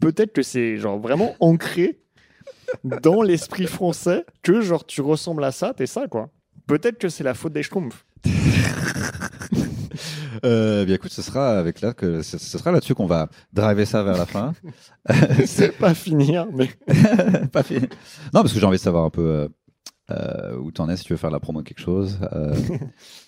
Peut-être que c'est genre vraiment ancré dans l'esprit français que genre tu ressembles à ça, t'es ça, quoi. Peut-être que c'est la faute des schtroumpfs. Euh, bien écoute, ce sera avec là que ce, ce sera là-dessus qu'on va driver ça vers la fin. C'est pas finir, mais. pas fini. Non, parce que j'ai envie de savoir un peu euh, euh, où t'en es, si tu veux faire la promo de quelque chose. Euh,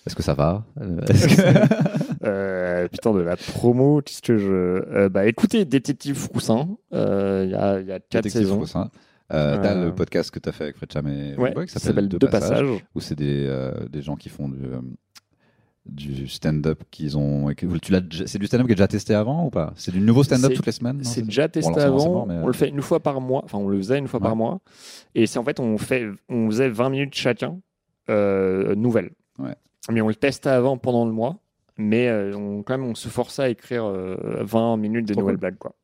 Est-ce que ça va Euh, est-ce que- Euh, putain, de la promo, qu'est-ce que je. euh, bah écoutez, Détective Froussin, euh, il y, a, il y a Détective saisons. Froussin. Euh, T'as Euh, le podcast que t'as fait avec Fred Cham et Ouais, Boy, ça s'appelle Deux passages. où c'est des, euh, des gens qui font du, euh, du stand-up qu'ils ont. C'est du stand-up qui est déjà testé avant ou pas? C'est du nouveau stand-up toutes les semaines? C'est déjà testé avant. mort, mais, euh, On le fait une fois par mois. Enfin, on le faisait une fois Ouais. par mois. Et c'est en fait, on, fait, on faisait 20 minutes chacun, euh, nouvelles. Ouais. Mais on le testait avant pendant le mois. Mais euh, on, quand même, on se forçait à écrire euh, 20 minutes de nouvelles cool. blagues. Quoi.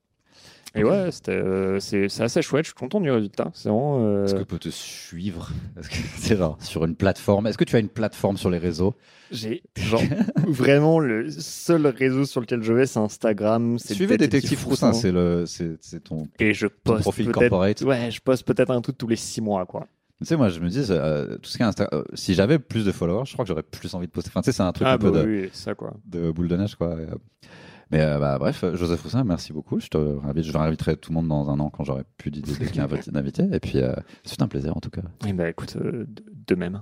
Et ouais, c'était, euh, c'est c'est assez chouette. Je suis content du résultat. C'est vraiment. euh, Est-ce que peut te suivre Est-ce c'est genre sur une plateforme? Est-ce que tu as une plateforme sur les réseaux? J'ai genre vraiment le seul réseau sur lequel je vais, c'est Instagram. Suivez Détective Froussin, c'est le, c'est ton. Et je poste profil corporate. Ouais, je poste peut-être un truc tous les six mois, quoi. Tu sais, moi, je me dis, euh, tout ce qui est Insta- euh, si j'avais plus de followers, je crois que j'aurais plus envie de poster. Enfin, tu sais, c'est un truc ah un peu bah de, ça quoi. de boule de neige, quoi. Mais euh, bah, bref, Joseph Roussin, merci beaucoup. Je te réinvite, je réinviterai tout le monde dans un an quand j'aurai plus d'idées de qui inviter-. Et puis, euh, c'est un plaisir en tout cas. Et bah écoute, euh, de même.